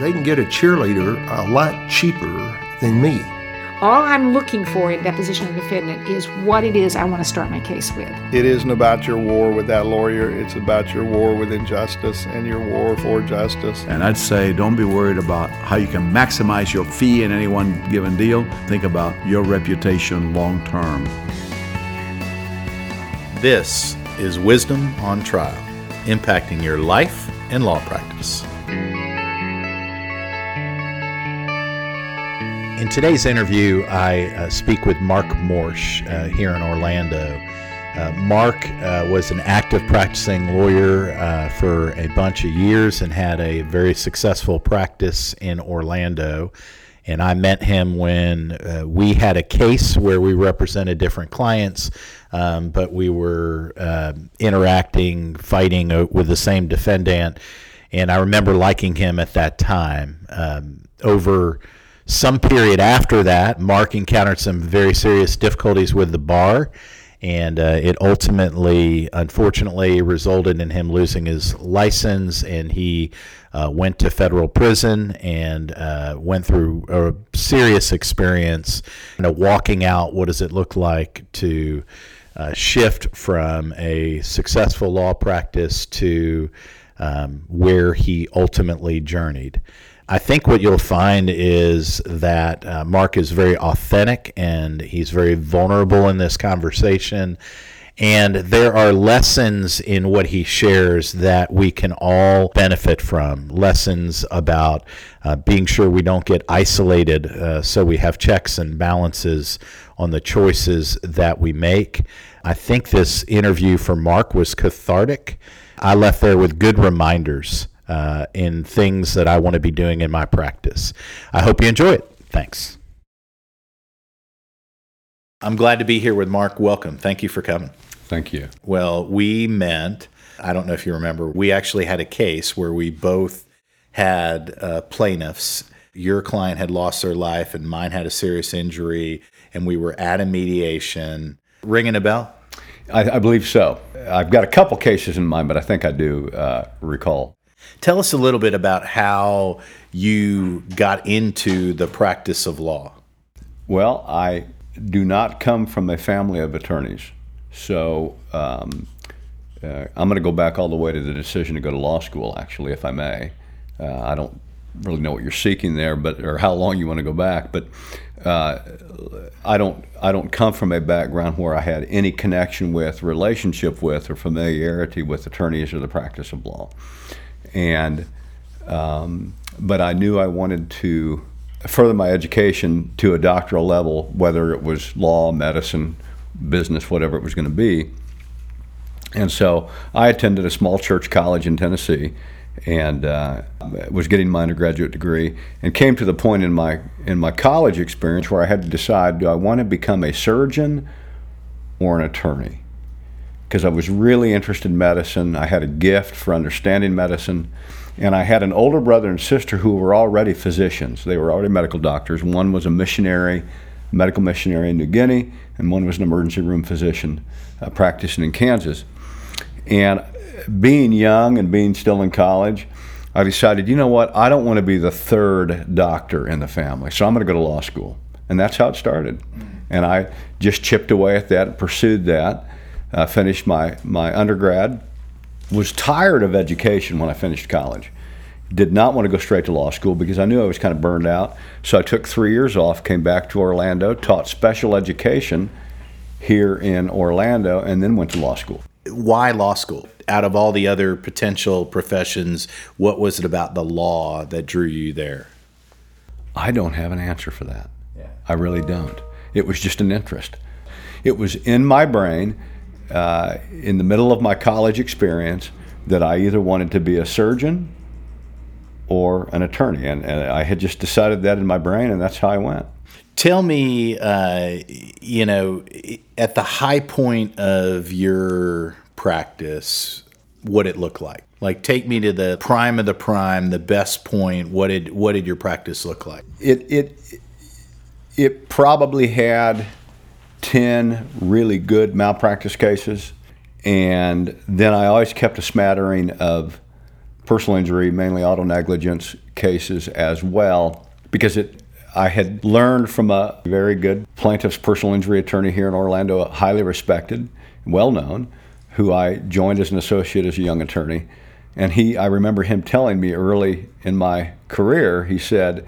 they can get a cheerleader a lot cheaper than me. All I'm looking for in deposition of defendant is what it is I want to start my case with. It isn't about your war with that lawyer, it's about your war with injustice and your war for justice. And I'd say don't be worried about how you can maximize your fee in any one given deal. Think about your reputation long term. This is Wisdom on Trial, impacting your life and law practice. In today's interview, I uh, speak with Mark Morse uh, here in Orlando. Uh, Mark uh, was an active practicing lawyer uh, for a bunch of years and had a very successful practice in Orlando. And I met him when uh, we had a case where we represented different clients, um, but we were interacting, fighting with the same defendant. And I remember liking him at that time. Um, over some period after that, Mark encountered some very serious difficulties with the bar, and uh, it ultimately, unfortunately, resulted in him losing his license, and he uh, went to federal prison and uh, went through a serious experience, you know, walking out. What does it look like to uh, shift from a successful law practice to um, where he ultimately journeyed? I think what you'll find is that uh, Mark is very authentic and he's very vulnerable in this conversation. And there are lessons in what he shares that we can all benefit from. Lessons about uh, being sure we don't get isolated uh, so we have checks and balances on the choices that we make. I think this interview for Mark was cathartic. I left there with good reminders uh, in things that I want to be doing in my practice. I hope you enjoy it. Thanks. I'm glad to be here with Mark. Welcome. Thank you for coming. Thank you. Well, we met, I don't know if you remember, we actually had a case where we both had uh, plaintiffs. Your client had lost their life, and mine had a serious injury, and we were at a mediation. Ringing a bell? I, I believe so. I've got a couple cases in mind, but I think I do uh, recall. Tell us a little bit about how you got into the practice of law. Well, I do not come from a family of attorneys. So um, uh, I'm going to go back all the way to the decision to go to law school, actually, if I may. Uh, I don't really know what you're seeking there, but or how long you want to go back, but uh, I don't I don't come from a background where I had any connection with, relationship with, or familiarity with attorneys or the practice of law and um, but I knew I wanted to further my education to a doctoral level, whether it was law, medicine, business, whatever it was going to be. And so I attended a small church college in Tennessee and uh, was getting my undergraduate degree and came to the point in my in my college experience where I had to decide do I want to become a surgeon or an attorney because I was really interested in medicine. I had a gift for understanding medicine. And I had an older brother and sister who were already physicians. They were already medical doctors. One was a missionary, medical missionary in New Guinea, and one was an emergency room physician uh, practicing in Kansas. And being young and being still in college, I decided, you know what, I don't want to be the third doctor in the family, so I'm going to go to law school. And that's how it started. And I just chipped away at that and pursued that uh, finished my, my undergrad, was tired of education when I finished college. Did not want to go straight to law school because I knew I was kind of burned out. So I took three years off, came back to Orlando, taught special education here in Orlando, and then went to law school. Why law school? Out of all the other potential professions, what was it about the law that drew you there? I don't have an answer for that. Yeah. I really don't. It was just an interest. It was in my brain uh, in the middle of my college experience that I either wanted to be a surgeon or an attorney. And, and I had just decided that in my brain, and that's how I went. Tell me, uh, you know, at the high point of your practice, what it looked like. Like, take me to the prime of the prime, the best point. What did what did your practice look like? It it it probably had 10 really good malpractice cases. And then I always kept a smattering of personal injury, mainly auto negligence cases as well, because it. I had learned from a very good plaintiff's personal injury attorney here in Orlando, highly respected, well known, who I joined as an associate as a young attorney. And he, I remember him telling me early in my career, he said,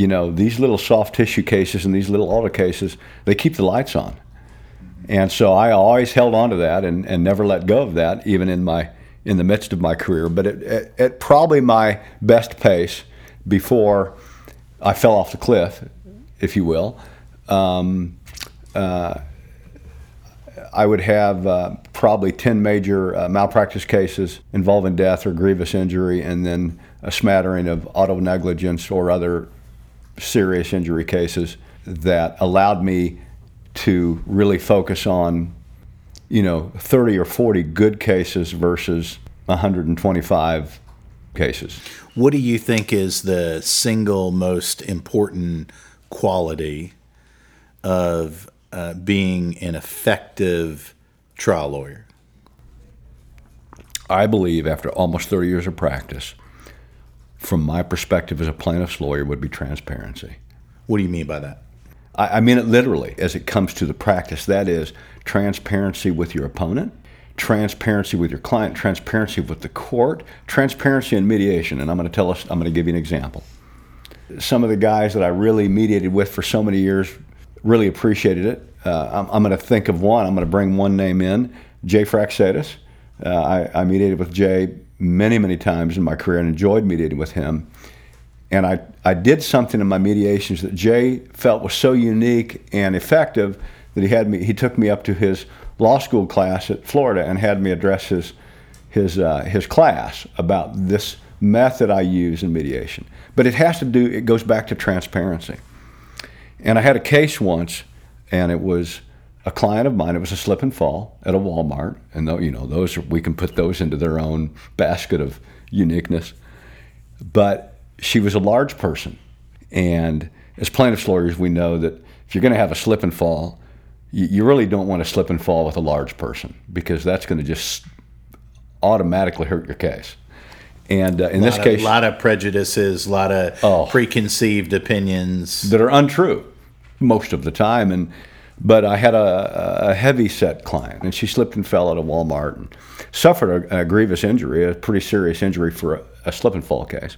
you know, these little soft tissue cases and these little auto cases, they keep the lights on. And so I always held on to that and, and never let go of that, even in my in the midst of my career. But at, probably my best pace before I fell off the cliff, if you will, um, uh, I would have uh, probably 10 major uh, malpractice cases involving death or grievous injury, and then a smattering of auto negligence or other serious injury cases that allowed me to really focus on, you know, 30 or 40 good cases versus 125 cases. What do you think is the single most important quality of uh, being an effective trial lawyer? I believe after almost 30 years of practice, from my perspective as a plaintiff's lawyer, would be transparency. What do you mean by that? I, I mean it literally as it comes to the practice. That is transparency with your opponent, transparency with your client, transparency with the court, transparency in mediation. And I'm going to tell us, I'm going to give you an example. Some of the guys that I really mediated with for so many years really appreciated it. Uh, I'm, I'm going to think of one. I'm going to bring one name in, Jay Fraxatis. Uh, I, I mediated with Jay many, many times in my career and enjoyed mediating with him. And I, I did something in my mediations that Jay felt was so unique and effective that he had me he took me up to his law school class at Florida and had me address his his uh, his class about this method I use in mediation. But it has to do it goes back to transparency. And I had a case once, and it was a client of mine. It was a slip and fall at a Walmart, and though you know those we can put those into their own basket of uniqueness. But she was a large person, and as plaintiffs lawyers, we know that if you're going to have a slip and fall, you, you really don't want to slip and fall with a large person because that's going to just automatically hurt your case. And uh, in this of- case, a lot of prejudices, a lot of Oh. preconceived opinions. that are untrue most of the time. And but I had a, a heavy set client, and she slipped and fell at a Walmart and suffered a, a grievous injury, a pretty serious injury for a, a slip and fall case.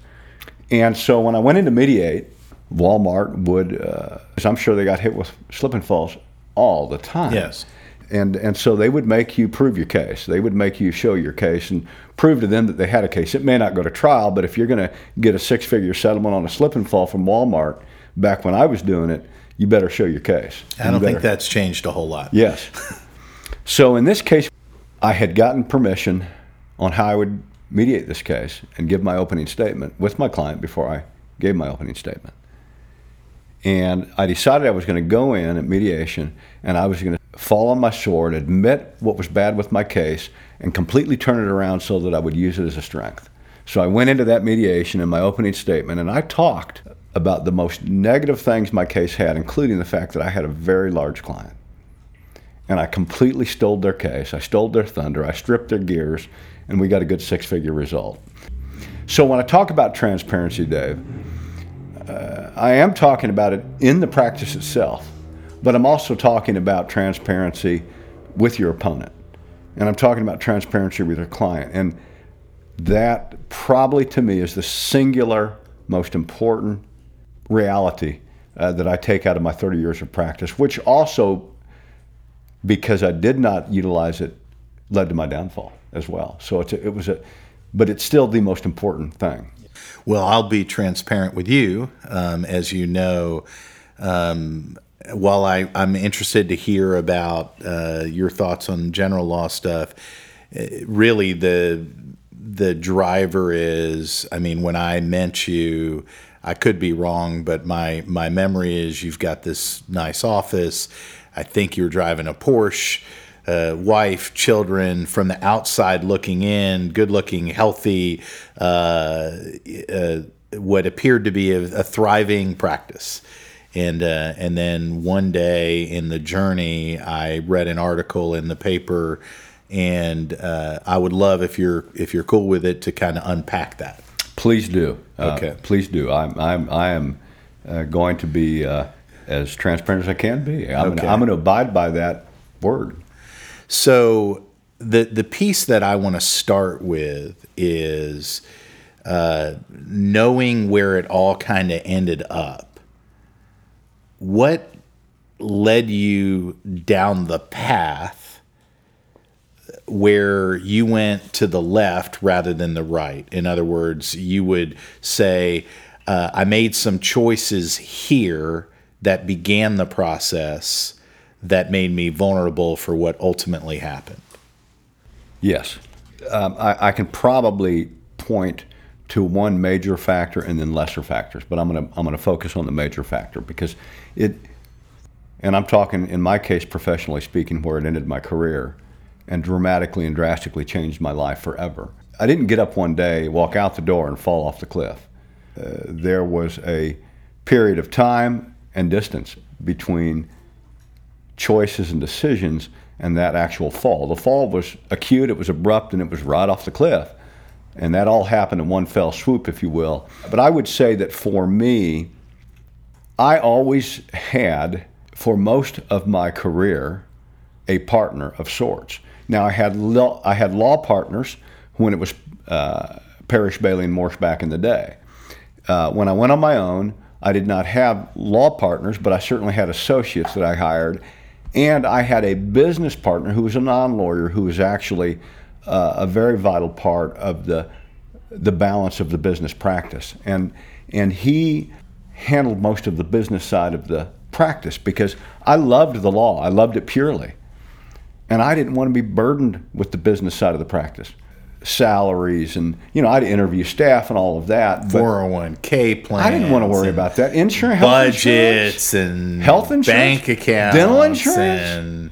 And so when I went in to mediate, Walmart would, uh, I'm sure they got hit with slip and falls all the time. Yes. And, and so they would make you prove your case. They would make you show your case and prove to them that they had a case. It may not go to trial, but if you're going to get a six figure settlement on a slip and fall from Walmart back when I was doing it, you better show your case. I don't You think that's changed a whole lot. Yes. So in this case, I had gotten permission on how I would mediate this case and give my opening statement with my client before I gave my opening statement. And I decided I was going to go in at mediation and I was going to fall on my sword, admit what was bad with my case, and completely turn it around so that I would use it as a strength. So I went into that mediation in my opening statement and I talked about the most negative things my case had, including the fact that I had a very large client and I completely stole their case. I stole their thunder. I stripped their gears, and we got a good six figure result. So, when I talk about transparency, Dave, uh, I am talking about it in the practice itself, but I'm also talking about transparency with your opponent. And I'm talking about transparency with your client. And that probably to me is the singular most important reality uh, that I take out of my 30 years of practice, which also because I did not utilize it led to my downfall as well. So a, it was a, but it's still the most important thing. Well, I'll be transparent with you. Um, as you know, um, while I, I'm interested to hear about uh, your thoughts on general law stuff, eh, really the the driver is, I mean, when I met you, I could be wrong, but my my memory is you've got this nice office. I think you're driving a Porsche. Uh, wife, children, from the outside looking in, good looking, healthy, uh, uh, what appeared to be a, a thriving practice. And, uh, and then one day in the journey, I read an article in the paper and uh, I would love if you're if you're cool with it to kind of unpack that. Please do. Uh, Okay. please do. I'm, I'm, I am uh, going to be uh, as transparent as I can be. I'm, Okay. going to abide by that word. So the the piece that I want to start with is uh, knowing where it all kind of ended up. What led you down the path where you went to the left rather than the right? In other words, you would say, uh, "I made some choices here that began the process." That made me vulnerable for what ultimately happened. Yes. Um, I, I can probably point to one major factor and then lesser factors, but I'm going to I'm going to focus on the major factor because it, and I'm talking in my case professionally speaking, where it ended my career, and dramatically and drastically changed my life forever. I didn't get up one day, walk out the door, and fall off the cliff. Uh, there was a period of time and distance between choices and decisions and that actual fall. The fall was acute, it was abrupt, and it was right off the cliff. And that all happened in one fell swoop, if you will. But I would say that for me, I always had, for most of my career, a partner of sorts. Now, I had law, I had law partners when it was uh, Parrish, Bailey, and Morse back in the day. Uh, when I went on my own, I did not have law partners, but I certainly had associates that I hired. And I had a business partner who was a non lawyer who was actually uh, a very vital part of the, the balance of the business practice. And, and he handled most of the business side of the practice because I loved the law, I loved it purely. And I didn't want to be burdened with the business side of the practice. Salaries and, you know, I'd interview staff and all of that. 401k plans. I didn't want to worry about that. Insurance, budgets insurance. and Health insurance, bank accounts, dental insurance.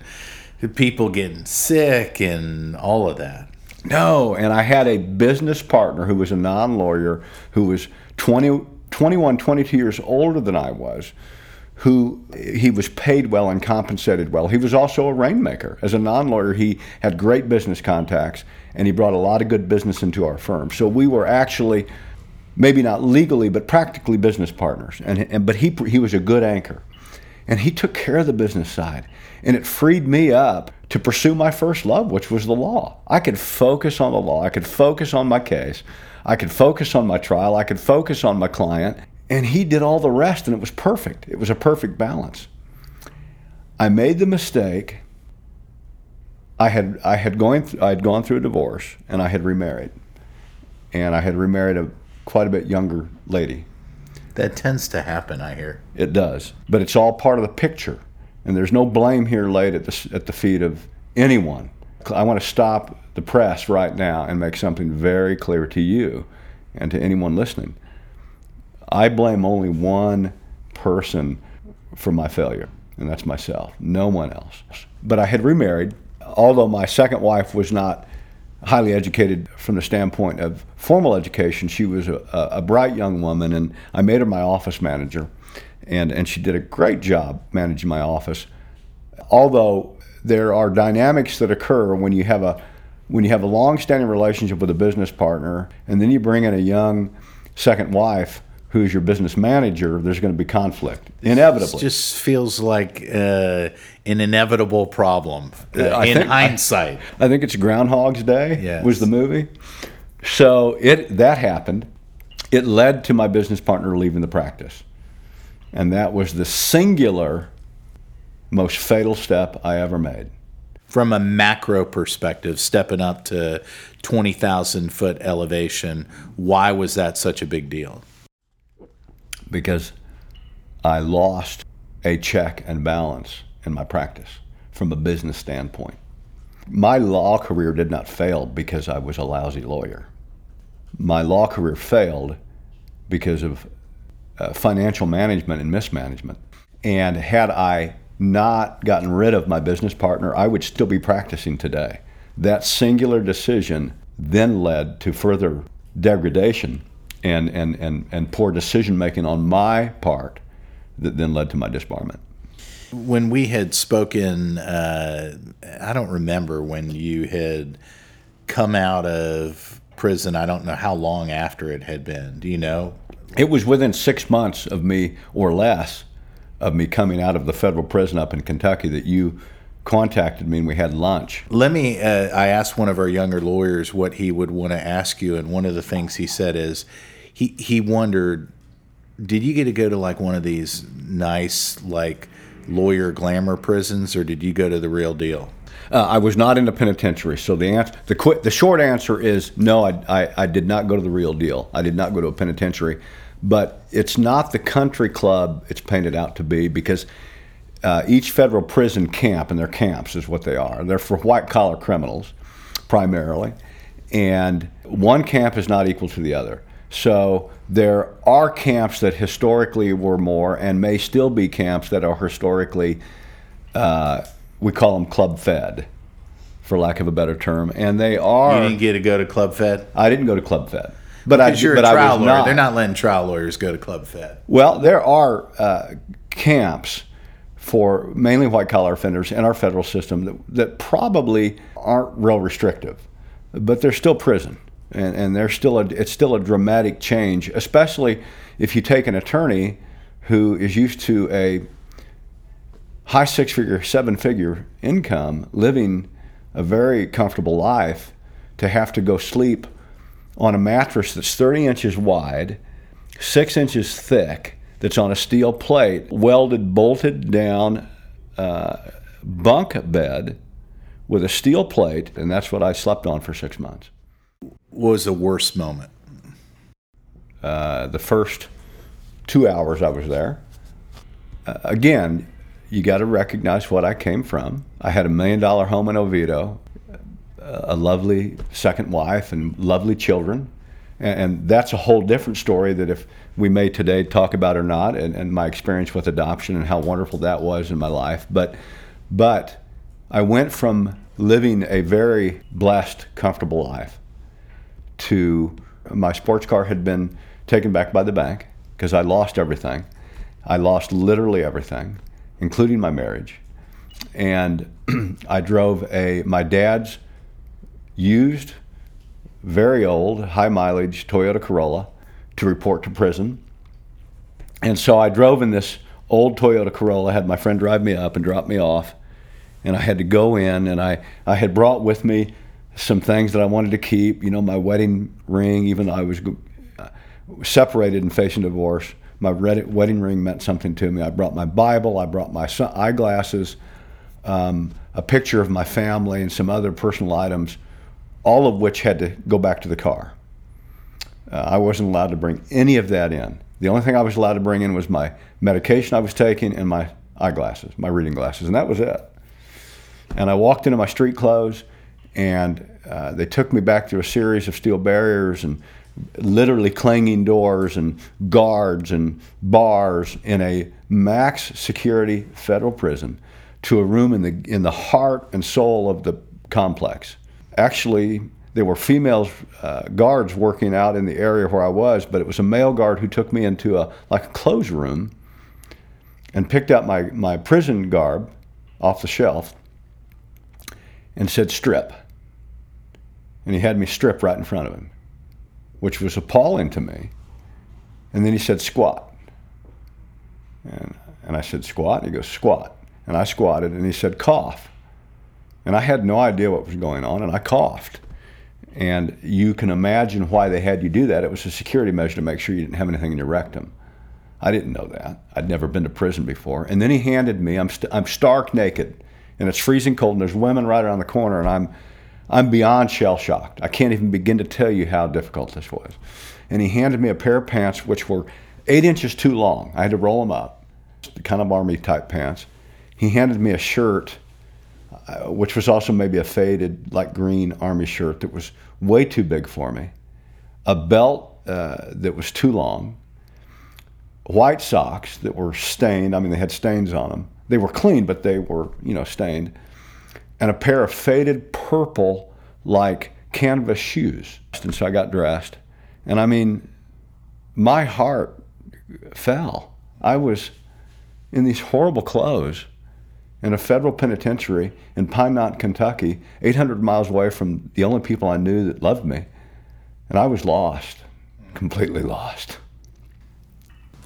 and people getting sick and all of that. No, and I had a business partner who was a non lawyer who was 20, 21, 22 years older than I was, who he was paid well and compensated well. He was also a rainmaker. As a non lawyer, he had great business contacts and he brought a lot of good business into our firm. So we were actually, maybe not legally, but practically business partners. And, and but he he was a good anchor, and he took care of the business side, and it freed me up to pursue my first love, which was the law. I could focus on the law. I could focus on my case. I could focus on my trial. I could focus on my client, and he did all the rest, and it was perfect. It was a perfect balance. I made the mistake. I had I had going th- I had gone through a divorce, and I had remarried, and I had remarried a quite a bit younger lady. That tends to happen, I hear. It does, but it's all part of the picture, and there's no blame here laid at the at the feet of anyone. I want to stop the press right now and make something very clear to you and to anyone listening. I blame only one person for my failure, and that's myself, no one else. But I had remarried, although my second wife was not highly educated from the standpoint of formal education. She was a, a bright young woman, and I made her my office manager, and, and she did a great job managing my office. Although there are dynamics that occur when you have a when you have a long-standing relationship with a business partner, and then you bring in a young second wife who's your business manager, there's going to be conflict inevitably. It just feels like uh, an inevitable problem uh, I in think- I- hindsight. I think it's Groundhog's Day Yes. was the movie. So it that happened. It led to my business partner leaving the practice. And that was the singular most fatal step I ever made. From a macro perspective, stepping up to 20,000 foot elevation, why was that such a big deal? Because I lost a check and balance in my practice from a business standpoint. My law career did not fail because I was a lousy lawyer. My law career failed because of uh, financial management and mismanagement. And had I not gotten rid of my business partner, I would still be practicing today. That singular decision then led to further degradation and, and, and, and poor decision making on my part that then led to my disbarment. When we had spoken, uh, I don't remember when you had come out of prison. I don't know how long after it had been. Do you know? It was within six months of me or less of me coming out of the federal prison up in Kentucky that you contacted me and we had lunch. Let me. Uh, I asked one of our younger lawyers what he would want to ask you, and one of the things he said is he he wondered, did you get to go to like one of these nice like lawyer glamour prisons, or did you go to the real deal? Uh, I was not in the penitentiary, so the answer, the quick, the short answer is no. I, I, I did not go to the real deal. I did not go to a penitentiary, but it's not the country club it's painted out to be because uh, each federal prison camp, and their camps is what they are. They're for white collar criminals, primarily, and one camp is not equal to the other. So there are camps that historically were more, and may still be camps that are historically, uh, we call them club fed, for lack of a better term, and they are. You didn't get to go to Club Fed, I didn't go to club fed, but I, because you're but a I trial lawyer. not. They're not letting trial lawyers go to Club Fed. Well, there are uh, camps for mainly white collar offenders in our federal system that, that probably aren't real restrictive, but they're still prison. And, and they're still a, it's still a dramatic change, especially if you take an attorney who is used to a high six figure, seven figure income, living a very comfortable life, to have to go sleep on a mattress that's 30 inches wide, six inches thick, that's on a steel plate, welded, bolted down uh, bunk bed with a steel plate, and that's what I slept on for six months. What was the worst moment? Uh, the first two hours I was there. Uh, again, you got to recognize what I came from. I had a million dollar home in Oviedo, a lovely second wife, and lovely children. And, and that's a whole different story that if we may today talk about or not, and, and my experience with adoption and how wonderful that was in my life. But, but I went from living a very blessed, comfortable life to my sports car had been taken back by the bank because I lost everything. I lost literally everything, including my marriage. And I drove a my dad's used, very old, high mileage Toyota Corolla to report to prison. And so I drove in this old Toyota Corolla, had my friend drive me up and drop me off. And I had to go in, and I, I had brought with me some things that I wanted to keep. You know, my wedding ring, even though I was uh, separated and facing divorce, my wedding ring meant something to me. I brought my Bible, I brought my eyeglasses, um, a picture of my family, and some other personal items, all of which had to go back to the car. Uh, I wasn't allowed to bring any of that in. The only thing I was allowed to bring in was my medication I was taking and my eyeglasses, my reading glasses, and that was it. And I walked into my street clothes, and uh, they took me back through a series of steel barriers and literally clanging doors and guards and bars in a max security federal prison to a room in the in the heart and soul of the complex. Actually, there were female uh, guards working out in the area where I was, but it was a male guard who took me into a like a clothes room and picked out my, my prison garb off the shelf and said strip. And he had me strip right in front of him, which was appalling to me. And then he said squat. And, and I said squat. And he goes squat. And I squatted and he said cough. And I had no idea what was going on and I coughed. And you can imagine why they had you do that. It was a security measure to make sure you didn't have anything in your rectum. I didn't know that. I'd never been to prison before. And then he handed me, I'm, st- I'm stark naked, and it's freezing cold, and there's women right around the corner, and I'm, I'm beyond shell shocked. I can't even begin to tell you how difficult this was. And he handed me a pair of pants which were eight inches too long. I had to roll them up, the kind of army type pants. He handed me a shirt uh, which was also maybe a faded, like green army shirt that was way too big for me, a belt uh, that was too long, white socks that were stained. I mean, they had stains on them. They were clean, but they were, you know, stained, and a pair of faded purple, like canvas shoes. And so I got dressed, and I mean, my heart fell. I was in these horrible clothes in a federal penitentiary in Pine Knot, Kentucky, 800 miles away from the only people I knew that loved me. And I was lost, completely lost.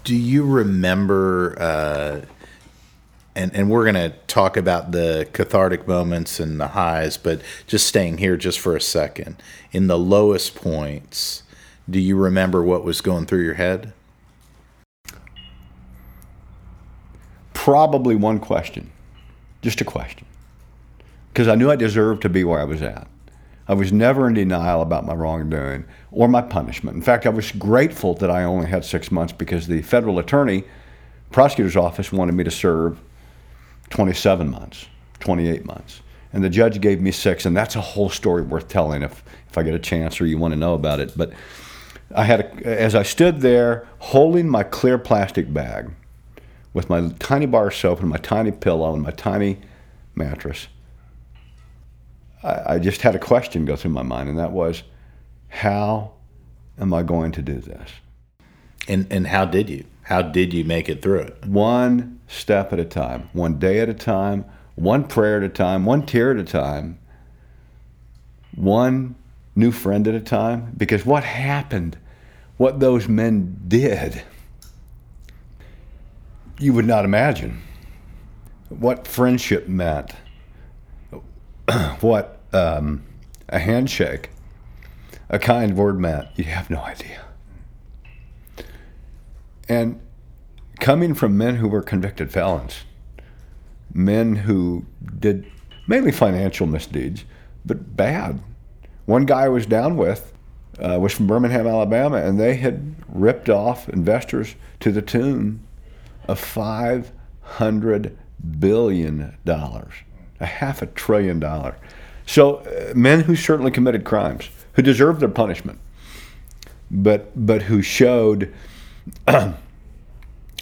Do you remember? Uh, and and we're going to talk about the cathartic moments and the highs, but just staying here just for a second. In the lowest points, do you remember what was going through your head? Probably one question, just a question, because I knew I deserved to be where I was at. I was never in denial about my wrongdoing or my punishment. In fact, I was grateful that I only had six months because the federal attorney, prosecutor's office, wanted me to serve 27 months, 28 months. And the judge gave me six, and that's a whole story worth telling if, if I get a chance or you want to know about it. But I had, a, as I stood there holding my clear plastic bag with my tiny bar of soap and my tiny pillow and my tiny mattress, I, I just had a question go through my mind, and that was, how am I going to do this? And and how did you? How did you make it through it? One step at a time, one day at a time, one prayer at a time, one tear at a time, one new friend at a time. Because what happened, what those men did, you would not imagine. What friendship meant, what um, a handshake, a kind word meant, you have no idea. And coming from men who were convicted felons, men who did mainly financial misdeeds, but bad. One guy I was down with uh, was from Birmingham, Alabama, and they had ripped off investors to the tune of five hundred billion dollars, a half a trillion dollars. So uh, men who certainly committed crimes, who deserved their punishment, but but who showed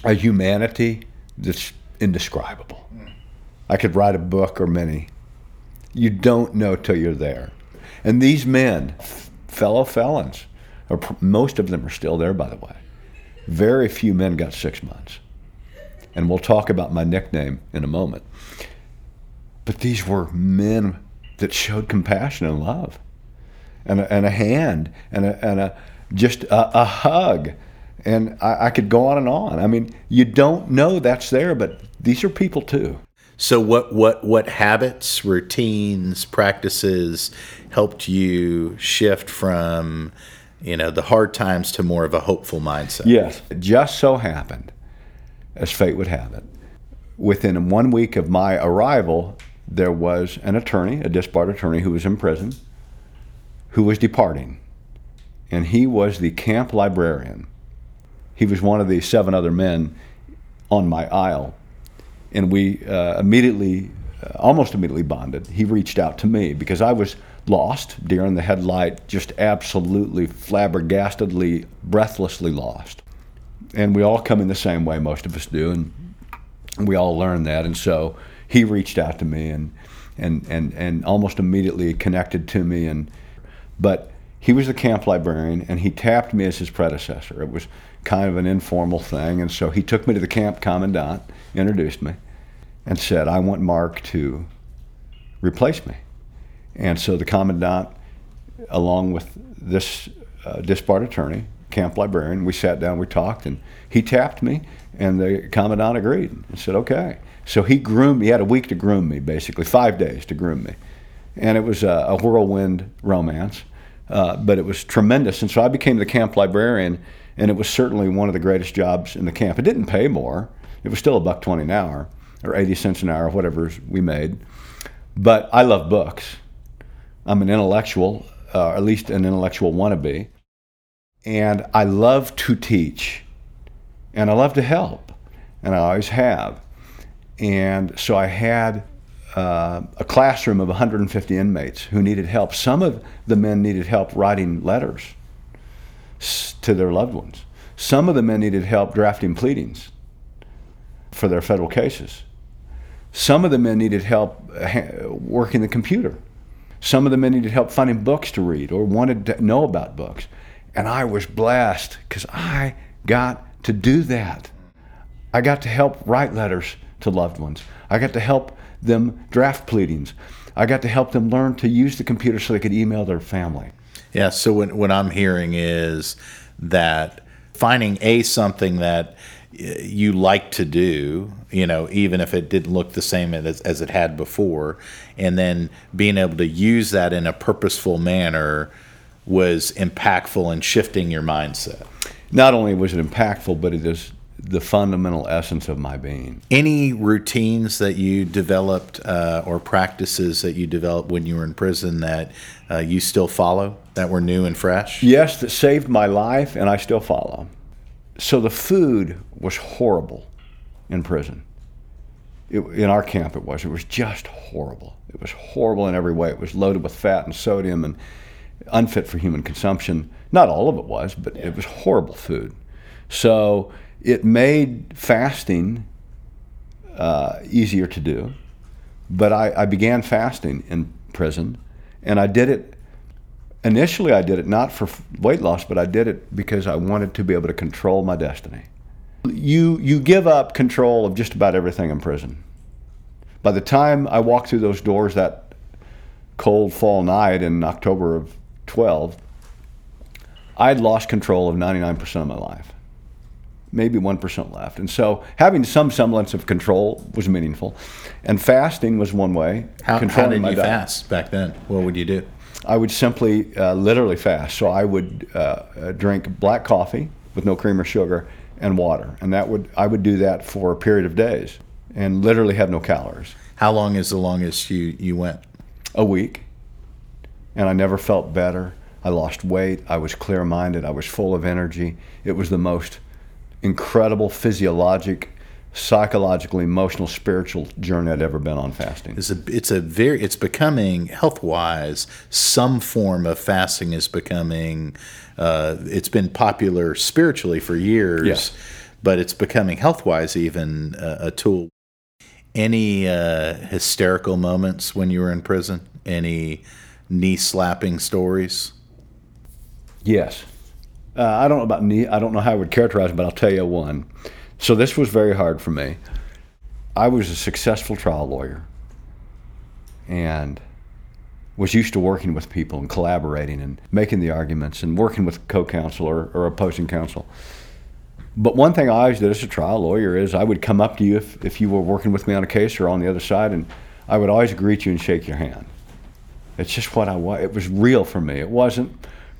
a humanity that's indescribable. I could write a book or many. You don't know till you're there. And these men, fellow felons, or most of them are still there, by the way. Very few men got six months. And we'll talk about my nickname in a moment. But these were men that showed compassion and love, and a, and a hand, and a, and a just a, a hug and I, I, could go on and on. I mean, you don't know that's there, but these are people too. So, what what what habits, routines, practices helped you shift from, you know, the hard times to more of a hopeful mindset? Yes, it just so happened, as fate would have it, within one week of my arrival, there was an attorney, a disbarred attorney, who was in prison, who was departing, and he was the camp librarian he was one of the seven other men on my aisle. And we uh, immediately, uh, almost immediately bonded. He reached out to me because I was lost, deer in the headlight, just absolutely flabbergastedly, breathlessly lost. And we all come in the same way, most of us do, and we all learn that. And so he reached out to me and, and, and, and almost immediately connected to me. And, but he was the camp librarian, and he tapped me as his predecessor. It was kind of an informal thing. And so he took me to the camp commandant, introduced me, and said, I want Mark to replace me. And so the commandant, along with this uh, disbarred attorney, camp librarian, we sat down, we talked, and he tapped me, and the commandant agreed and said, okay. So he groomed me, he had a week to groom me, basically, five days to groom me. And it was a, a whirlwind romance, uh, but it was tremendous. And so I became the camp librarian and it was certainly one of the greatest jobs in the camp. It didn't pay more; it was still a buck twenty an hour, or eighty cents an hour, whatever we made. But I love books. I'm an intellectual, uh, at least an intellectual wannabe, and I love to teach, and I love to help, and I always have. And so I had uh, a classroom of 150 inmates who needed help. Some of the men needed help writing letters to their loved ones. Some of the men needed help drafting pleadings for their federal cases. Some of the men needed help uh, working the computer. Some of the men needed help finding books to read or wanted to know about books. And I was blessed because I got to do that. I got to help write letters to loved ones. I got to help them draft pleadings. I got to help them learn to use the computer so they could email their family. Yeah. So what, what I'm hearing is that finding a something that uh, you like to do, you know, even if it didn't look the same as, as it had before, and then being able to use that in a purposeful manner was impactful in shifting your mindset. Not only was it impactful, but it is the fundamental essence of my being. Any routines that you developed uh, or practices that you developed when you were in prison that uh, you still follow that were new and fresh? Yes, that saved my life, and I still follow. So the food was horrible in prison. It, in our camp, it was. It was just horrible. It was horrible in every way. It was loaded with fat and sodium and unfit for human consumption. Not all of it was, but yeah. it was horrible food. So it made fasting uh, easier to do. But I, I began fasting in prison, and I did it initially I did it not for weight loss, but I did it because I wanted to be able to control my destiny. You you give up control of just about everything in prison. By the time I walked through those doors that cold fall night in October of 12, I'd lost control of 99% of my life. Maybe 1% left. And so having some semblance of control was meaningful. And fasting was one way. How, how did you diet. fast back then? What would you do? I would simply uh, literally fast. So I would uh, uh, drink black coffee with no cream or sugar and water, and that would I would do that for a period of days and literally have no calories. How long is the longest you you went? A week, and I never felt better. I lost weight. I was clear minded. I was full of energy. It was the most incredible physiologic psychological, emotional, spiritual journey I'd ever been on fasting. It's a, it's a very, it's becoming health wise. Some form of fasting is becoming. Uh, it's been popular spiritually for years, yes. but it's becoming health wise even uh, a tool. Any uh, hysterical moments when you were in prison? Any knee slapping stories? Yes. Uh, I don't know about. I don't know how I would characterize it, but I'll tell you one. So this was very hard for me. I was a successful trial lawyer and was used to working with people and collaborating and making the arguments and working with co-counsel or, or opposing counsel. But one thing I always did as a trial lawyer is I would come up to you if, if you were working with me on a case or on the other side, and I would always greet you and shake your hand. It's just what I was. It was real for me. It wasn't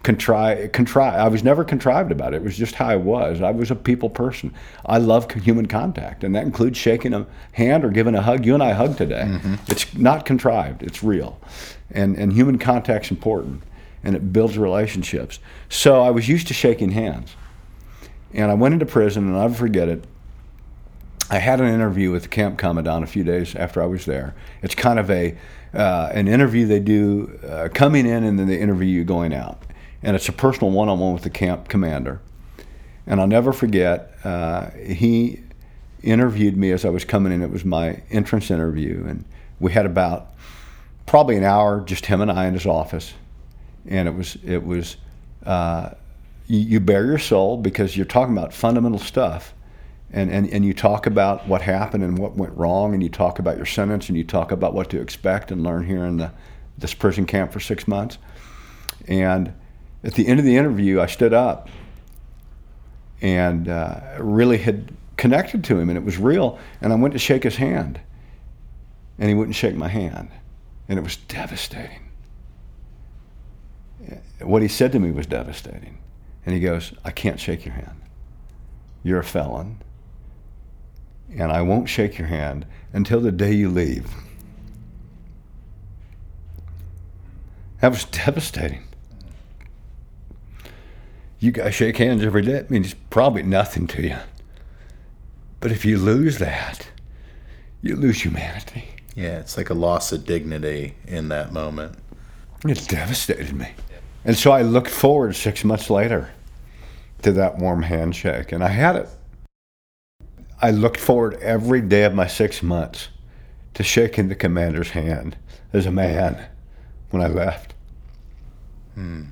contrive, contrive. I was never contrived about it. It was just how I was. I was a people person. I love human contact, and that includes shaking a hand or giving a hug. You and I hug today. Mm-hmm. It's not contrived. It's real, and and human contact's important, and it builds relationships. So I was used to shaking hands, and I went into prison, and I'll never forget it. I had an interview with the camp commandant a few days after I was there. It's kind of a uh, an interview they do uh, coming in, and then they interview you going out and it's a personal one-on-one with the camp commander. And I'll never forget, uh, he interviewed me as I was coming in. It was my entrance interview, and we had about probably an hour, just him and I in his office. And it was it was uh, you, you bare your soul because you're talking about fundamental stuff. And, and, and you talk about what happened and what went wrong, and you talk about your sentence, and you talk about what to expect and learn here in the, this prison camp for six months. And at the end of the interview, I stood up and uh, really had connected to him, and it was real. And I went to shake his hand, and he wouldn't shake my hand, and it was devastating. What he said to me was devastating. And he goes, I can't shake your hand. You're a felon, and I won't shake your hand until the day you leave. That was devastating you guys shake hands every day. It means probably nothing to you. But if you lose that, you lose humanity. Yeah, it's like a loss of dignity in that moment. It devastated me. And so I looked forward six months later to that warm handshake, and I had it. I looked forward every day of my six months to shaking the commander's hand as a man when I left. Hmm.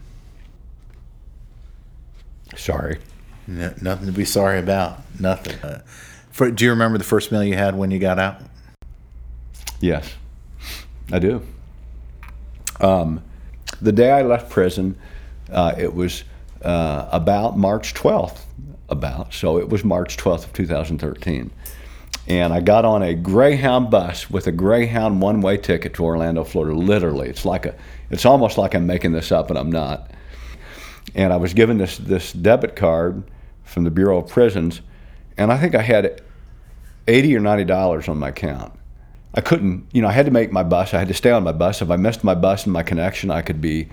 Sorry. No, nothing to be sorry about. Nothing. Uh, for, do you remember the first meal you had when you got out? Yes, I do. Um, the day I left prison, uh, it was uh, about March 12th, about. So it was March 12th of 2013. And I got on a Greyhound bus with a Greyhound one-way ticket to Orlando, Florida. Literally, it's like a, it's almost like I'm making this up, and I'm not. And I was given this this debit card from the Bureau of Prisons, and I think I had eighty or ninety dollars on my account. I couldn't, you know, I had to make my bus. I had to stay on my bus. If I missed my bus and my connection, I could be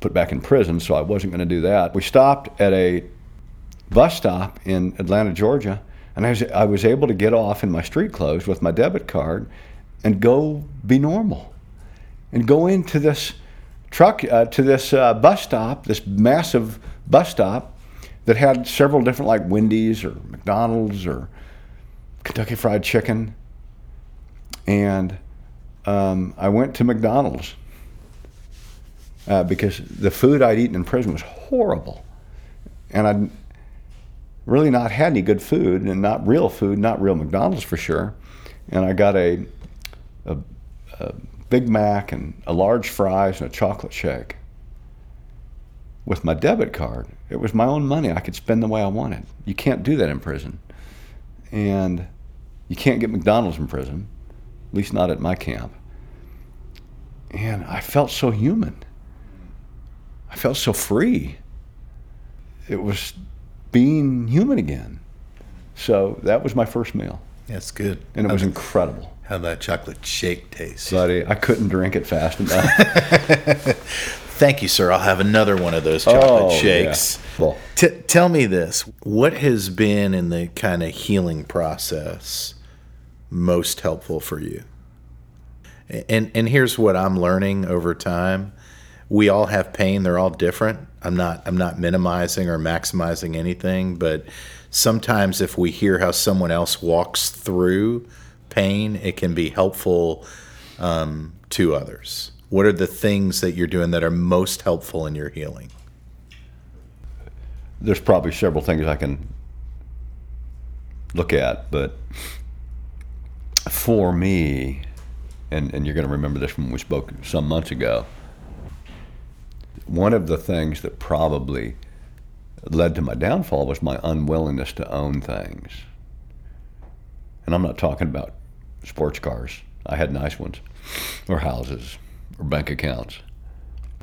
put back in prison. So I wasn't going to do that. We stopped at a bus stop in Atlanta, Georgia, and I was I was able to get off in my street clothes with my debit card, and go be normal, and go into this truck uh, to this uh, bus stop, this massive bus stop that had several different like Wendy's or McDonald's or Kentucky Fried Chicken and um, I went to McDonald's uh, because the food I'd eaten in prison was horrible, and I'd really not had any good food, and not real food, not real McDonald's for sure. And I got a, a, a Big Mac and a large fries and a chocolate shake with my debit card. It was my own money. I could spend the way I wanted. You can't do that in prison, and you can't get McDonald's in prison at least not at my camp. And I felt so human. I felt so free. It was being human again. So that was my first meal. That's good. And it was incredible. How that chocolate shake taste? Buddy, I couldn't drink it fast enough. Thank you, sir. I'll have another one of those chocolate Oh, shakes. yeah. Well, T- tell me this: What has been in the kind of healing process most helpful for you? And and here's what I'm learning over time: we all have pain. They're all different. I'm not I'm not minimizing or maximizing anything, but sometimes if we hear how someone else walks through pain, it can be helpful um, to others. What are the things that you're doing that are most helpful in your healing? there's probably several things I can look at, but for me, and, and you're going to remember this when we spoke some months ago, one of the things that probably led to my downfall was my unwillingness to own things. And I'm not talking about sports cars. I had nice ones, or houses, or bank accounts.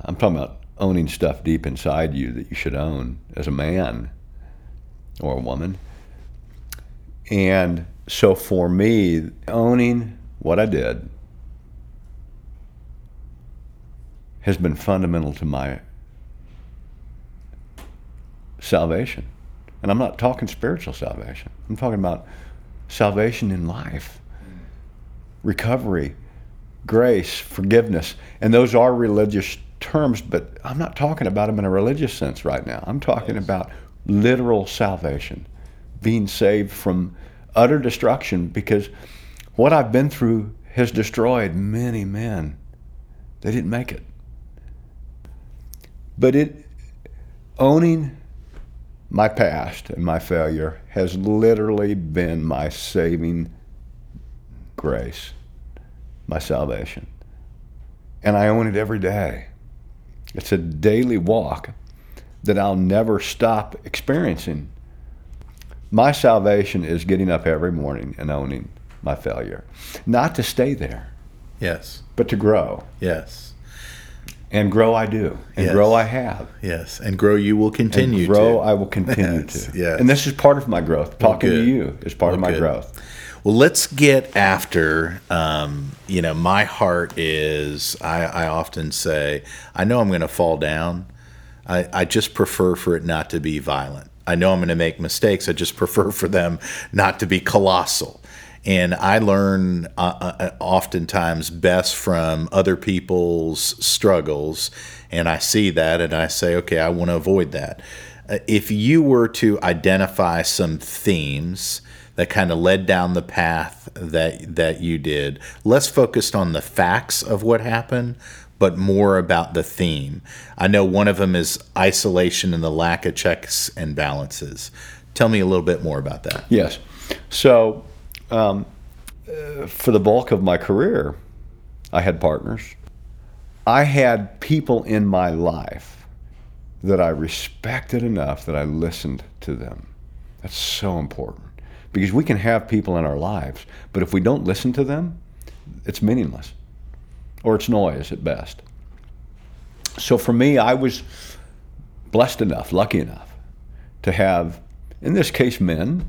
I'm talking about owning stuff deep inside you that you should own as a man or a woman. And so for me, owning what I did has been fundamental to my salvation. And I'm not talking spiritual salvation, I'm talking about salvation in life, recovery, grace, forgiveness. And those are religious terms, but I'm not talking about them in a religious sense right now. I'm talking about literal salvation, being saved from utter destruction because what I've been through has destroyed many men. They didn't make it. But it owning my past and my failure has literally been my saving grace, my salvation. And I own it every day. It's a daily walk that I'll never stop experiencing. My salvation is getting up every morning and owning my failure. Not to stay there, Yes. but to grow. Yes. And grow I do. And Yes. grow I have. Yes. And grow you will continue and grow to. I will continue Yes, to. yes. And this is part of my growth. Talking to you is part of my good. growth. Well, let's get after. Um, you know, my heart is. I, I often say, I know I'm going to fall down. I, I just prefer for it not to be violent. I know I'm going to make mistakes. I just prefer for them not to be colossal. And I learn uh, uh, oftentimes best from other people's struggles. And I see that and I say, okay, I want to avoid that. Uh, if you were to identify some themes that kind of led down the path that that you did, less focused on the facts of what happened, but more about the theme. I know one of them is isolation and the lack of checks and balances. Tell me a little bit more about that. Yes. So, um, for the bulk of my career, I had partners. I had people in my life that I respected enough that I listened to them. That's so important because we can have people in our lives, but if we don't listen to them, it's meaningless or it's noise at best. So for me, I was blessed enough, lucky enough to have, in this case, men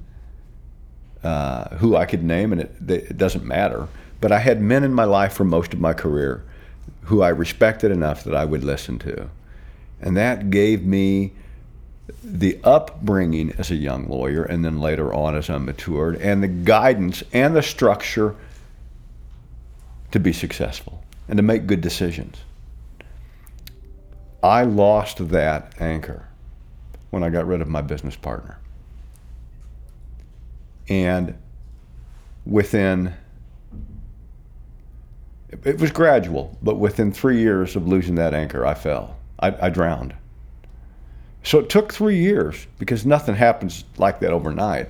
uh, who I could name, and it, it doesn't matter. But I had men in my life for most of my career who I respected enough that I would listen to. And that gave me the upbringing as a young lawyer and then later on as I matured and the guidance and the structure to be successful and to make good decisions. I lost that anchor when I got rid of my business partner. And within, it was gradual, but within three years of losing that anchor, I fell. I, I drowned. So it took three years because nothing happens like that overnight.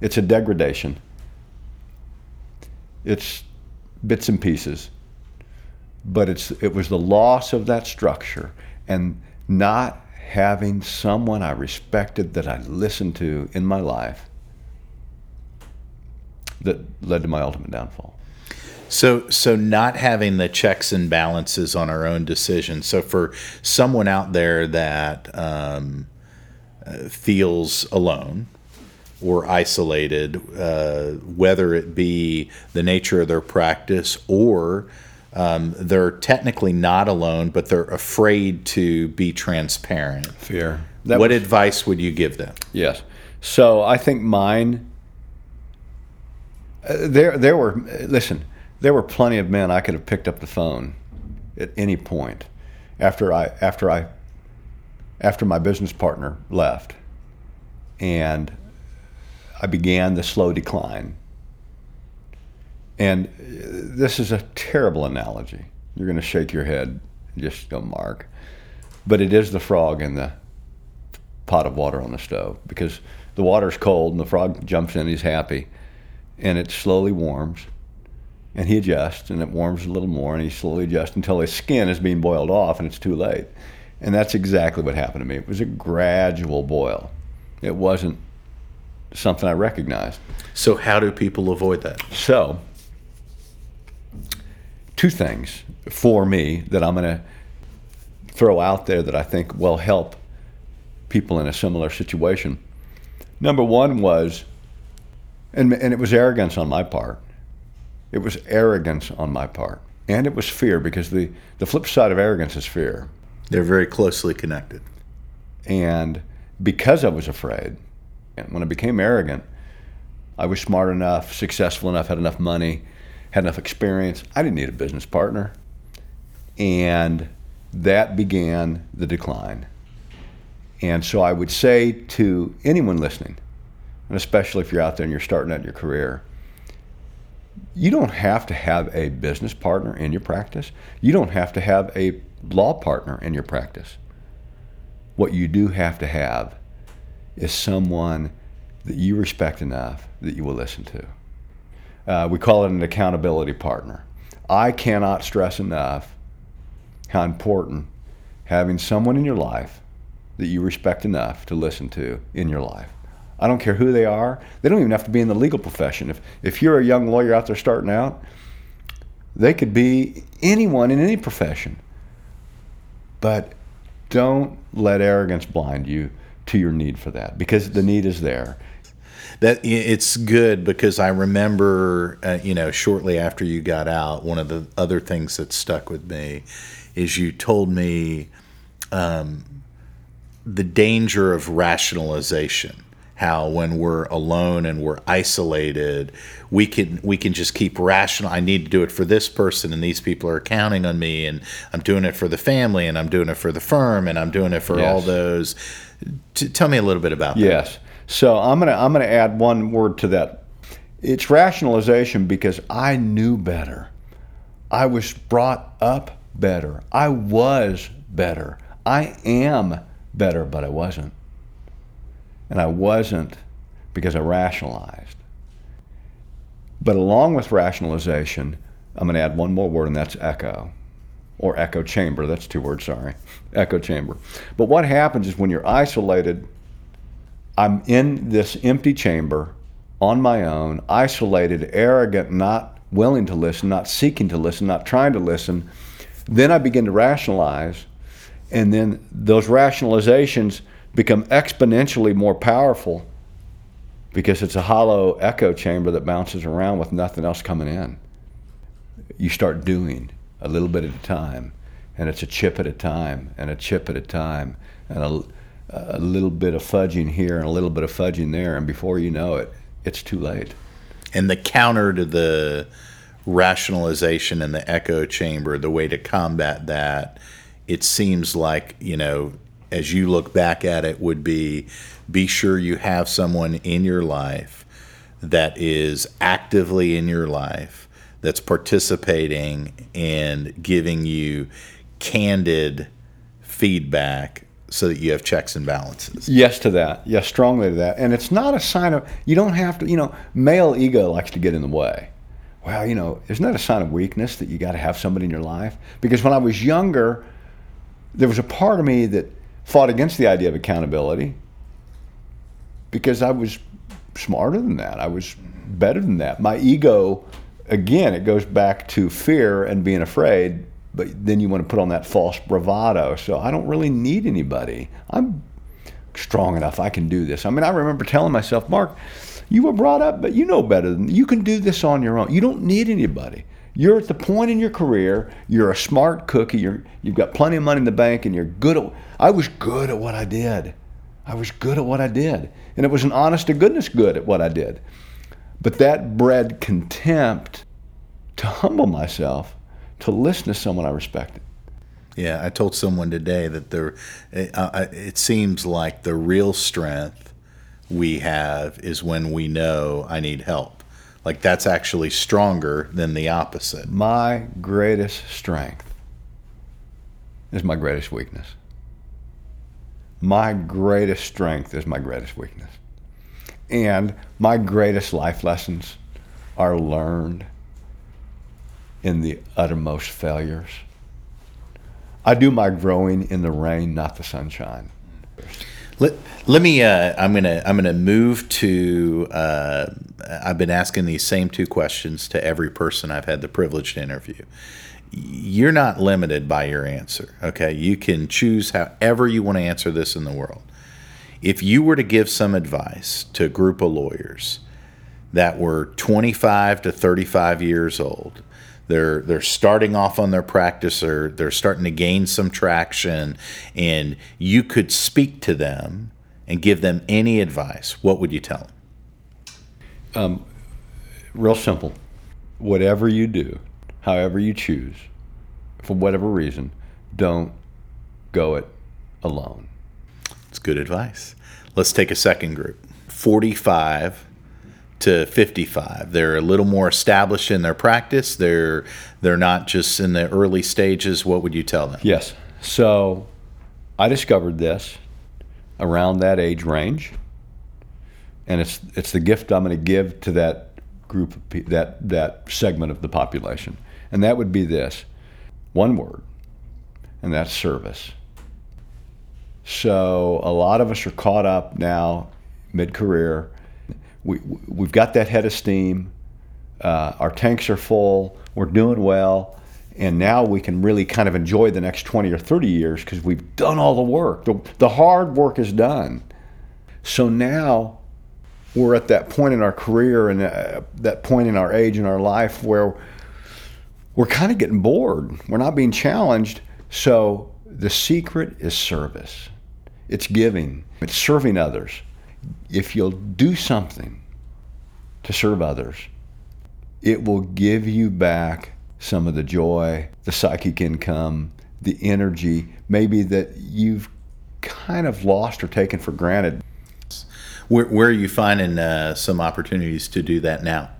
It's a degradation. It's bits and pieces. But it's it was the loss of that structure and not having someone I respected that I listened to in my life that led to my ultimate downfall. So, so not having the checks and balances on our own decisions. So, for someone out there that um, uh, feels alone or isolated, uh, whether it be the nature of their practice or um, they're technically not alone, but they're afraid to be transparent. Fear. That what was, advice would you give them? Yes. So I think mine. Uh, there, there were. Listen, there were plenty of men I could have picked up the phone at any point after I after I after my business partner left, and I began the slow decline. And uh, this is a terrible analogy. You're going to shake your head just go, Mark. But it is the frog in the pot of water on the stove because the water's cold and the frog jumps in, he's happy, and it slowly warms and he adjusts and it warms a little more and he slowly adjusts until his skin is being boiled off and it's too late. And that's exactly what happened to me. It was a gradual boil. It wasn't something I recognized. So how do people avoid that? So two things for me that I'm going to throw out there that I think will help people in a similar situation. Number one was, and, and it was arrogance on my part it was arrogance on my part. And it was fear because the, the flip side of arrogance is fear. They're very closely connected. And because I was afraid, and when I became arrogant, I was smart enough, successful enough, had enough money, had enough experience. I didn't need a business partner. And that began the decline. And so I would say to anyone listening, and especially if you're out there and you're starting out your career, you don't have to have a business partner in your practice. You don't have to have a law partner in your practice. What you do have to have is someone that you respect enough that you will listen to. Uh, we call it an accountability partner. I cannot stress enough how important having someone in your life that you respect enough to listen to in your life. I don't care who they are. They don't even have to be in the legal profession. If, if you're a young lawyer out there starting out, they could be anyone in any profession. But don't let arrogance blind you to your need for that because the need is there. That it's good because I remember, uh, you know, shortly after you got out, one of the other things that stuck with me is you told me um, the danger of rationalization how when we're alone and we're isolated we can we can just keep rational i need to do it for this person and these people are counting on me and i'm doing it for the family and i'm doing it for the firm and i'm doing it for yes. all those. T- tell me a little bit about that. Yes. So i'm going to i'm going to add one word to that. It's rationalization because i knew better. I was brought up better. I was better. I am better but i wasn't and I wasn't because I rationalized. But along with rationalization, I'm going to add one more word, and that's echo or echo chamber. That's two words, sorry. Echo chamber. But what happens is when you're isolated, I'm in this empty chamber on my own, isolated, arrogant, not willing to listen, not seeking to listen, not trying to listen. Then I begin to rationalize, and then those rationalizations become exponentially more powerful because it's a hollow echo chamber that bounces around with nothing else coming in. You start doing a little bit at a time, and it's a chip at a time, and a chip at a time, and a, a little bit of fudging here and a little bit of fudging there, and before you know it, it's too late. And the counter to the rationalization and the echo chamber, the way to combat that, it seems like, you know, as you look back at it, would be be sure you have someone in your life that is actively in your life, that's participating and giving you candid feedback so that you have checks and balances. Yes to that. Yes, strongly to that. And it's not a sign of, you don't have to, you know, male ego likes to get in the way. Well, you know, isn't that a sign of weakness that you got to have somebody in your life? Because when I was younger, there was a part of me that fought against the idea of accountability because I was smarter than that. I was better than that. My ego, again, it goes back to fear and being afraid but then you want to put on that false bravado. So I don't really need anybody. I'm strong enough. I can do this. I mean, I remember telling myself, Mark, you were brought up, but you know better than you can do this on your own. You don't need anybody. You're at the point in your career. You're a smart cookie. You're you've got plenty of money in the bank, and you're good at. I was good at what I did. I was good at what I did, and it was an honest to goodness good at what I did. But that bred contempt to humble myself to listen to someone I respected. Yeah, I told someone today that there, uh, it seems like the real strength we have is when we know I need help. Like that's actually stronger than the opposite. My greatest strength is my greatest weakness. My greatest strength is my greatest weakness. And my greatest life lessons are learned in the uttermost failures. I do my growing in the rain, not the sunshine. Let, let me. Uh, I'm gonna. I'm gonna move to. Uh, I've been asking these same two questions to every person I've had the privilege to interview. You're not limited by your answer. Okay, you can choose however you want to answer this in the world. If you were to give some advice to a group of lawyers that were 25 to 35 years old they're they're starting off on their practice or they're starting to gain some traction and you could speak to them and give them any advice what would you tell them? Um, real simple. Whatever you do however you choose for whatever reason don't go it alone. It's good advice. Let's take a second group. 45 to 55. They're a little more established in their practice. They're they're not just in the early stages. What would you tell them? Yes. So I discovered this around that age range, and it's it's the gift I'm going to give to that group of pe- that that segment of the population, and that would be this one word, and that's service. So a lot of us are caught up now mid career we, we've got that head of steam. Uh, our tanks are full. We're doing well. And now we can really kind of enjoy the next 20 or 30 years because we've done all the work. The, the hard work is done. So now we're at that point in our career and uh, that point in our age in our life where we're kind of getting bored. We're not being challenged. So the secret is service, it's giving, it's serving others if you'll do something to serve others, it will give you back some of the joy, the psychic income, the energy, maybe that you've kind of lost or taken for granted. Where, where are you finding uh, some opportunities to do that now?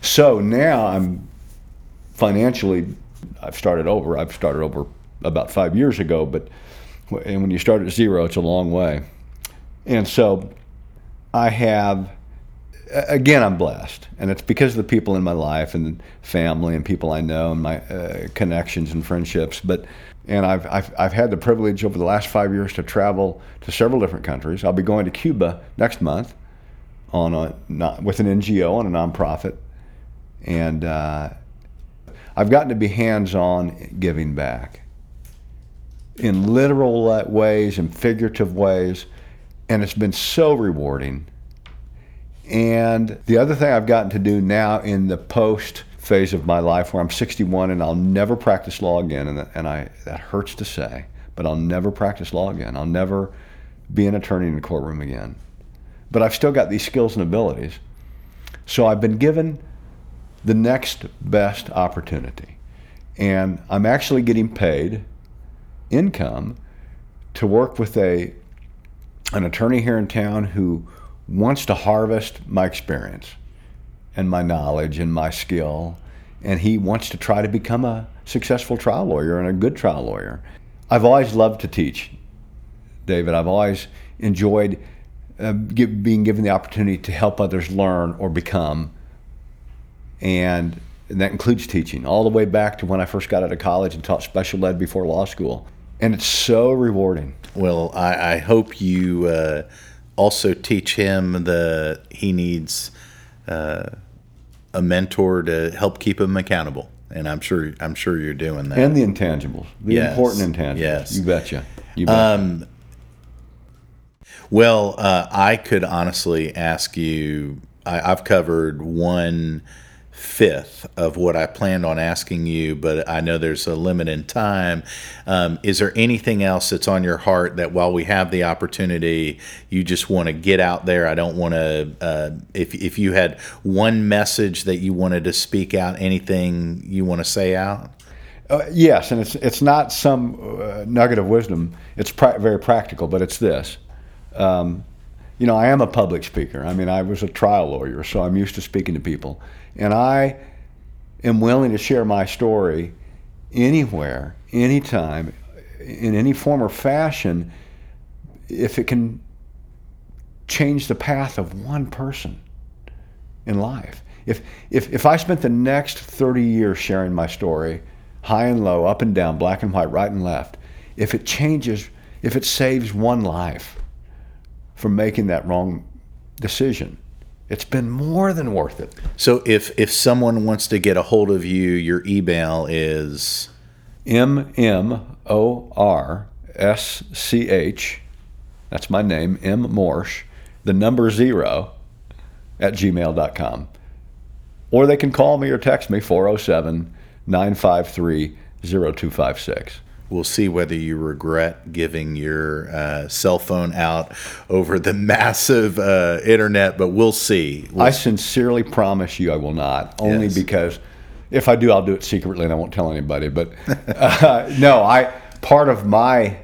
So now I'm financially, I've started over. I've started over about five years ago, but and when you start at zero, it's a long way. And so I have again, I'm blessed, and it's because of the people in my life and family and people I know and my uh, connections and friendships. But and I've, I've I've had the privilege over the last five years to travel to several different countries. I'll be going to Cuba next month on a not, with an NGO on a nonprofit, and uh, I've gotten to be hands-on giving back in literal ways and figurative ways, and it's been so rewarding and the other thing I've gotten to do now in the post phase of my life where I'm 61 and I'll never practice law again, and, and I, that hurts to say, but I'll never practice law again. I'll never be an attorney in a courtroom again. But I've still got these skills and abilities. So I've been given the next best opportunity. And I'm actually getting paid income to work with a an attorney here in town who wants to harvest my experience and my knowledge and my skill, and he wants to try to become a successful trial lawyer and a good trial lawyer. I've always loved to teach, David. I've always enjoyed uh, give, being given the opportunity to help others learn or become, and, and that includes teaching, all the way back to when I first got out of college and taught special ed before law school. And it's so rewarding. Well, I, I hope you. Uh also teach him the he needs uh, a mentor to help keep him accountable. And I'm sure I'm sure you're doing that. And the intangibles, the yes. important intangibles. Yes, you betcha. You betcha. Um, well, uh, I could honestly ask you. I, I've covered one fifth of what I planned on asking you, but I know there's a limit in time. Um, is there anything else that's on your heart that while we have the opportunity, you just want to get out there? I don't want to, uh, if, if you had one message that you wanted to speak out, anything you want to say out? Uh, yes, and it's it's not some uh, nugget of wisdom. It's very practical, but it's this. Um, you know, I am a public speaker. I mean, I was a trial lawyer, so I'm used to speaking to people. And I am willing to share my story anywhere, anytime, in any form or fashion, if it can change the path of one person in life. If, if, if I spent the next 30 years sharing my story, high and low, up and down, black and white, right and left, if it changes, if it saves one life from making that wrong decision, it's been more than worth it. So if if someone wants to get a hold of you, your email is M M O R S C H. That's my name, M Morsch, the number zero at gmail.com. Or they can call me or text me 407 953 0256 we'll see whether you regret giving your uh, cell phone out over the massive uh, internet, but we'll see. We'll I sincerely promise you I will not, only yes. because if I do, I'll do it secretly and I won't tell anybody. But uh, no, I part of my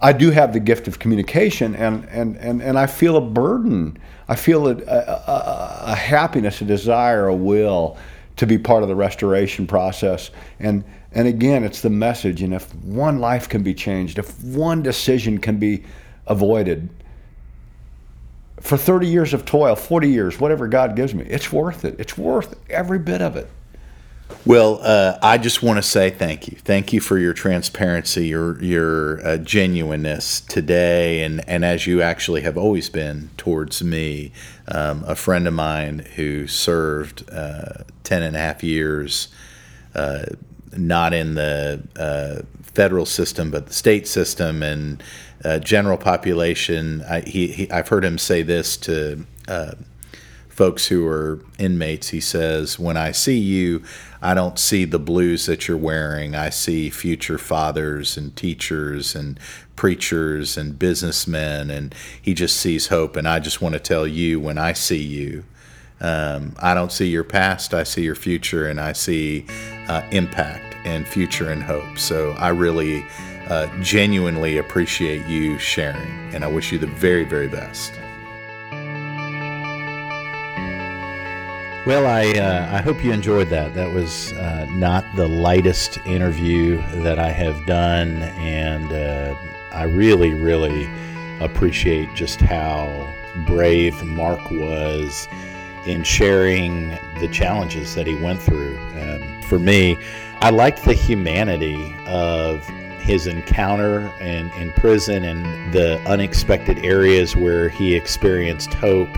I do have the gift of communication, and and and, and I feel a burden. I feel a, a, a happiness, a desire, a will to be part of the restoration process, and and again, it's the message. And if one life can be changed, if one decision can be avoided, for 30 years of toil, 40 years, whatever God gives me, it's worth it. It's worth every bit of it. Well, uh, I just want to say thank you. Thank you for your transparency, your your uh, genuineness today, and, and as you actually have always been towards me. Um, a friend of mine who served uh, 10 and a half years uh, not in the uh, federal system, but the state system and uh, general population. I, he, he, I've heard him say this to uh, folks who are inmates. He says, When I see you, I don't see the blues that you're wearing. I see future fathers and teachers and preachers and businessmen, and he just sees hope. And I just want to tell you, when I see you, um, I don't see your past, I see your future, and I see uh, impact and future and hope. So I really uh, genuinely appreciate you sharing, and I wish you the very, very best. Well, I uh, I hope you enjoyed that. That was uh, not the lightest interview that I have done, and uh, I really, really appreciate just how brave Mark was in sharing the challenges that he went through. Um, for me, I liked the humanity of his encounter in, in prison and the unexpected areas where he experienced hope.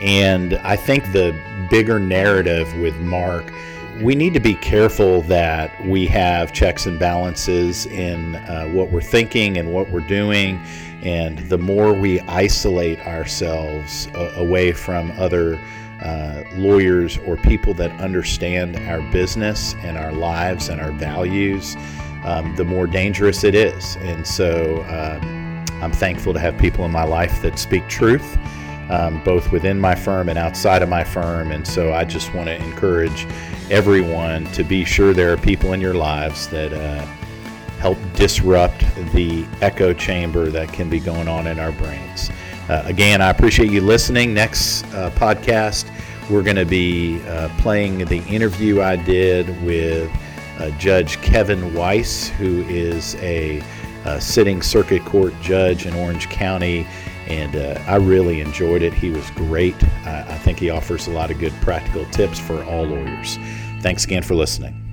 And I think the bigger narrative with Mark, we need to be careful that we have checks and balances in uh, what we're thinking and what we're doing. And the more we isolate ourselves away from other uh, lawyers or people that understand our business and our lives and our values, um, the more dangerous it is. And so um, I'm thankful to have people in my life that speak truth, um, both within my firm and outside of my firm. And so I just want to encourage everyone to be sure there are people in your lives that uh, help disrupt the echo chamber that can be going on in our brains. Uh, again, I appreciate you listening. Next uh, podcast, we're going to be uh, playing the interview I did with uh, Judge Kevin Weiss, who is a, a, sitting circuit court judge in Orange County. And uh, I really enjoyed it. He was great. I, I think he offers a lot of good practical tips for all lawyers. Thanks again for listening.